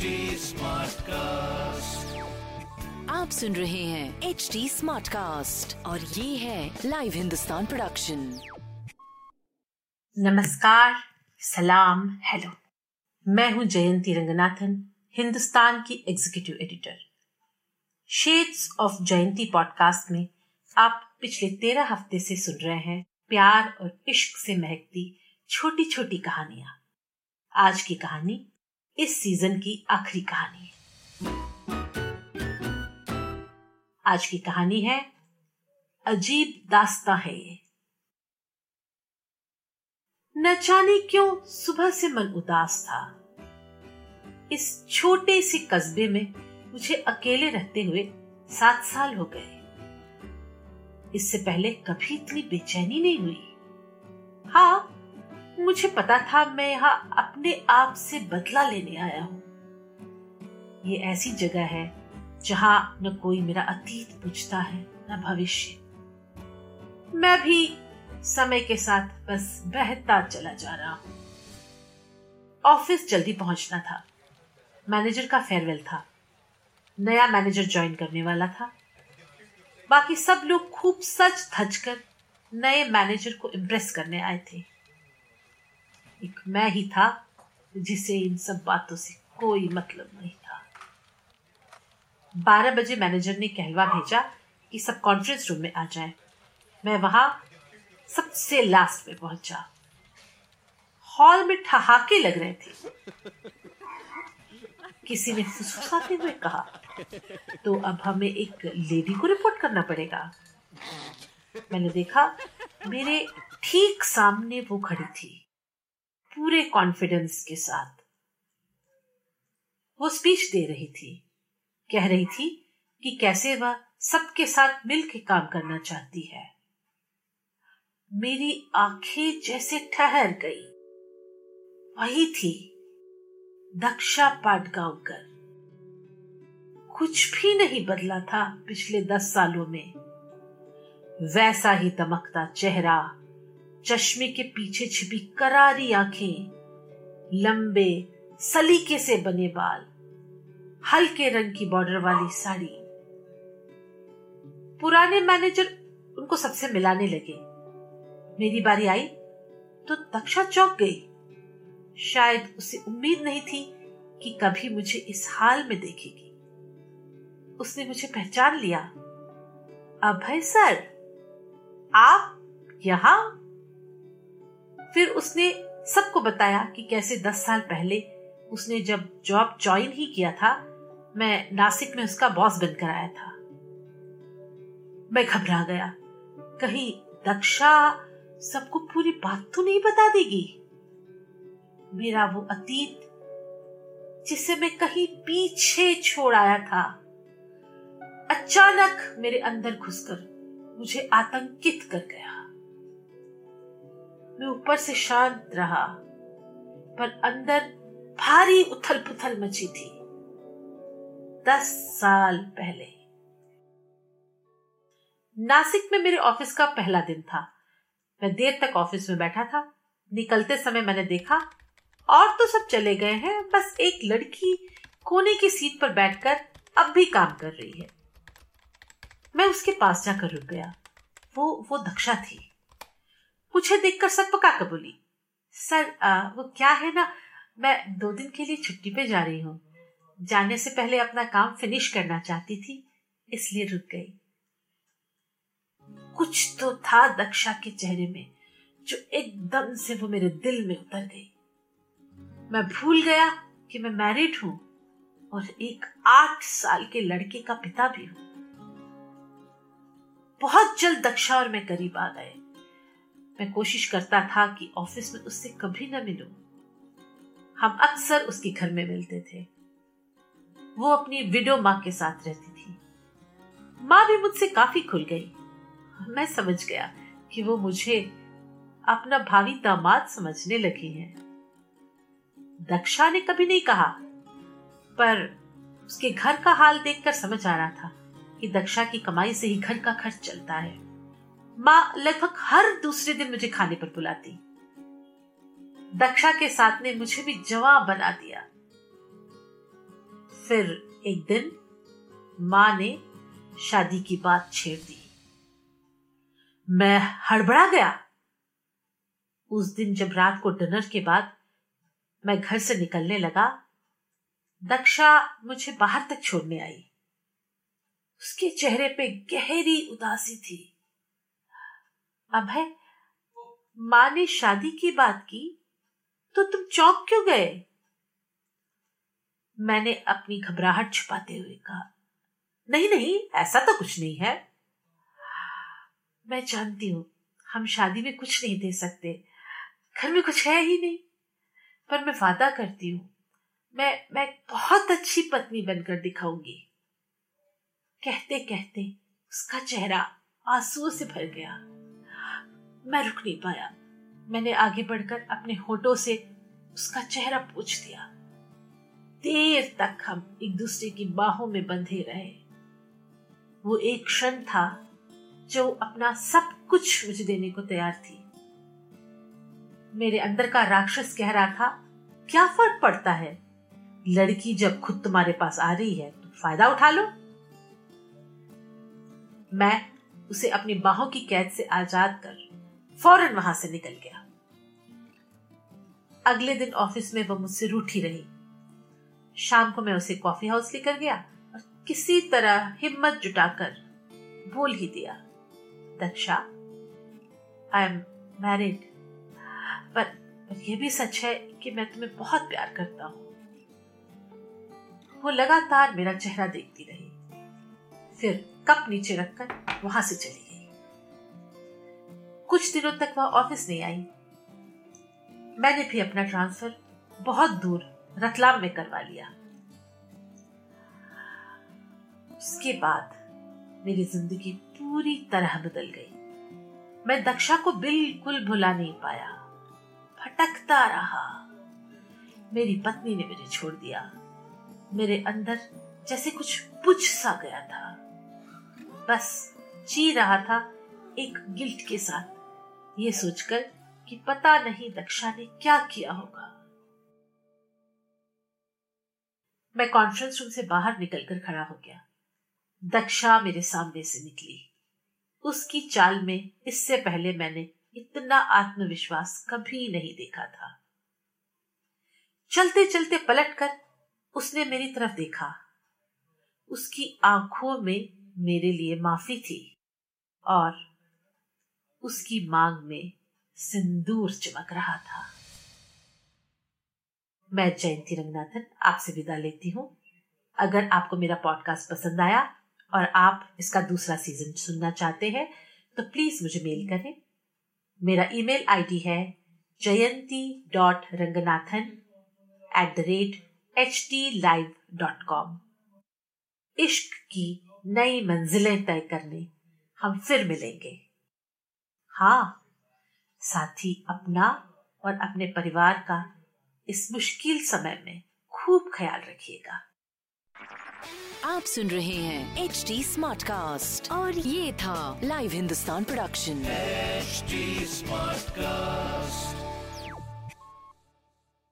HD Smartcast. आप सुन रहे हैं एच डी स्मार्ट कास्ट और ये है लाइव हिंदुस्तान प्रोडक्शन नमस्कार, सलाम, हेलो। मैं हूँ जयंती रंगनाथन, हिंदुस्तान की executive editor shades of Jayanti podcast में आप पिछले तेरह हफ़्ते से सुन रहे हैं प्यार और इश्क से महकती छोटी छोटी कहानियाँ। आज की कहानी इस सीज़न की आखिरी कहानी है। आज की कहानी है, अजीब दास्ता है ये। न जाने क्यों सुबह से मन उदास था। इस छोटे से कस्बे में मुझे अकेले रहते हुए सात साल हो गए। इससे पहले कभी इतनी बेचैनी नहीं हुई। हाँ मुझे पता था मैं यहाँ अपने आप से बदला लेने आया हूँ। ये ऐसी जगह है जहाँ न कोई मेरा अतीत पूछता है, न भविष्य। मैं भी समय के साथ बस बहता चला जा रहा हूँ। ऑफ़िस जल्दी पहुँचना था। मैनेजर का फेयरवेल था। नया मैनेजर ज्वाइन करने वाला था। बाकी सब लोग खूब सच धज कर नए मैनेजर को इम्प्रेस करने आए थे। एक मैं ही था, जिसे इन सब बातों से कोई मतलब नहीं था। बारह बजे मैनेजर ने कहलवा भेजा कि सब कॉन्फ्रेंस रूम में आ जाए। मैं वहाँ सबसे लास्ट में पहुँचा। हॉल में ठहाके लग रहे थे। किसी ने फुसफुसाते हुए कहा तो अब हमें एक लेडी को रिपोर्ट करना पड़ेगा। मैंने देखा, मेरे ठीक सामने वो खड़ी थी। पूरे कॉन्फिडेंस के साथ। वो स्पीच दे रही थी। कह रही थी कि कैसे वह सबके साथ मिलकर काम करना चाहती है। मेरी आँखें जैसे ठहर गई। वही थी दक्षा पाटगांवकर कुछ भी नहीं बदला था पिछले दस सालों में। वैसा ही दमकता चेहरा चश्मे के पीछे छिपी करारी आँखें, लंबे, सलीके से बने बाल, हल्के रंग की बॉर्डर वाली साड़ी। पुराने मैनेजर उनको सबसे मिलाने लगे। मेरी बारी आई तो दक्षा चौक गई। शायद उसे उम्मीद नहीं थी कि कभी मुझे इस हाल में देखेगी। उसने मुझे पहचान लिया। अभय सर, आप यहाँ? फिर उसने सबको बताया कि कैसे दस साल पहले उसने जब जॉब ज्वाइन ही किया था, मैं नासिक में उसका बॉस बनकर आया था। मैं घबरा गया। कहीं दक्षा सबको पूरी बात तो नहीं बता देगी। मेरा वो अतीत, जिसे मैं कहीं पीछे छोड़ आया था, अचानक मेरे अंदर घुसकर मुझे आतंकित कर गया। मैं ऊपर से शांत रहा, पर अंदर भारी उथल पुथल मची थी। दस साल पहले। नासिक में मेरे ऑफ़िस का पहला दिन था। मैं देर तक ऑफ़िस में बैठा था। निकलते समय मैंने देखा, और तो सब चले गए हैं, बस एक लड़की कोने की सीट पर बैठकर अब भी काम कर रही है। मैं उसके पास जाकर रुक गया। वो वो दक्षा थी। मुझे देखकर सक पका कर बोली सर आ, वो क्या है ना मैं दो दिन के लिए छुट्टी पे जा रही हूँ। जाने से पहले अपना काम फिनिश करना चाहती थी इसलिए रुक गई। कुछ तो था दक्षा के चेहरे में जो एकदम से वो मेरे दिल में उतर गई। मैं भूल गया कि मैं मैरिड हूँ और एक आठ साल के लड़के का पिता भी हूँ। बहुत जल्द दक्षा और मैं करीब आ गए। मैं कोशिश करता था कि ऑफ़िस में उससे कभी न मिलूं। हम अक्सर उसके घर में मिलते थे। वो अपनी विडो माँ के साथ रहती थी। माँ भी मुझसे काफ़ी खुल गई। मैं समझ गया कि वो मुझे अपना भावी दामाद समझने लगी है। दक्षा ने कभी नहीं कहा, पर उसके घर का हाल देखकर समझ आ रहा था कि दक्षा की कमाई से ही घर का खर्च चलता है। माँ लगभग हर दूसरे दिन मुझे खाने पर बुलाती। दक्षा के साथ ने मुझे भी जवाब बना दिया। फिर एक दिन माँ ने शादी की बात छेड़ दी। मैं हड़बड़ा गया। उस दिन जब रात को डिनर के बाद मैं घर से निकलने लगा दक्षा मुझे बाहर तक छोड़ने आई। उसके चेहरे पे गहरी उदासी थी। है, माँ ने शादी की बात की तो तुम चौंक क्यों गए? मैंने अपनी घबराहट छुपाते हुए कहा, नहीं नहीं, ऐसा तो कुछ नहीं है। मैं जानती हूँ, हम शादी में कुछ नहीं दे सकते, घर में कुछ है ही नहीं, पर मैं वादा करती हूँ, मैं मैं बहुत अच्छी पत्नी बनकर दिखाऊँगी। कहते कहते उसका चेहरा आंसुओं से भर गया। मैं रुक नहीं पाया। मैंने आगे बढ़कर अपने होठों से उसका चेहरा पूछ दिया। देर तक हम एक दूसरे की बाहों में बंधे रहे। वो एक क्षण था जो अपना सब कुछ मुझे देने को तैयार थी। मेरे अंदर का राक्षस कह रहा था, क्या फ़र्क पड़ता है? लड़की जब खुद तुम्हारे पास आ रही है तो फ़ायदा उठा लो। मैं उसे अपनी बाहों की कैद से आज़ाद कर फ़ौरन वहाँ से निकल गया। अगले दिन ऑफ़िस में वह मुझसे रूठी रही। शाम को मैं उसे कॉफ़ी हाउस लेकर गया और किसी तरह हिम्मत जुटाकर बोल ही दिया दक्षा आई एम मैरिड पर, पर यह भी सच है कि मैं तुम्हें बहुत प्यार करता हूँ। वो लगातार मेरा चेहरा देखती रही फिर कप नीचे रखकर वहाँ से चली कुछ दिनों तक वह ऑफ़िस नहीं आई। मैंने भी अपना ट्रांसफ़र बहुत दूर रतलाम में करवा लिया। उसके बाद मेरी ज़िंदगी पूरी तरह बदल गई। मैं दक्षा को बिल्कुल भुला नहीं पाया। भटकता रहा। मेरी पत्नी ने मुझे छोड़ दिया। मेरे अंदर जैसे कुछ बुझ सा गया था। बस जी रहा था एक गिल्ट के साथ। ये सोचकर कि पता नहीं दक्षा ने क्या किया होगा। मैं कॉन्फ्रेंस रूम से बाहर निकलकर खड़ा हो गया। दक्षा मेरे सामने से निकली। उसकी चाल में इससे पहले मैंने इतना आत्मविश्वास कभी नहीं देखा था। चलते चलते पलटकर उसने मेरी तरफ़ देखा। उसकी आँखों में मेरे लिए माफ़ी थी और उसकी मांग में सिंदूर चमक रहा था। मैं जयंती रंगनाथन आपसे विदा लेती हूँ। अगर आपको मेरा पॉडकास्ट पसंद आया और आप इसका दूसरा सीज़न सुनना चाहते हैं तो प्लीज़ मुझे मेल करें। मेरा ईमेल आईडी है Jayanti dot Ranganathan at the rate H T live dot com इश्क की नई मंजिलें तय करने हम फिर मिलेंगे। हाँ साथ ही अपना और अपने परिवार का इस मुश्किल समय में खूब ख्याल रखिएगा। आप सुन रहे हैं एच डी स्मार्ट कास्ट और ये था live Hindustan production smart cast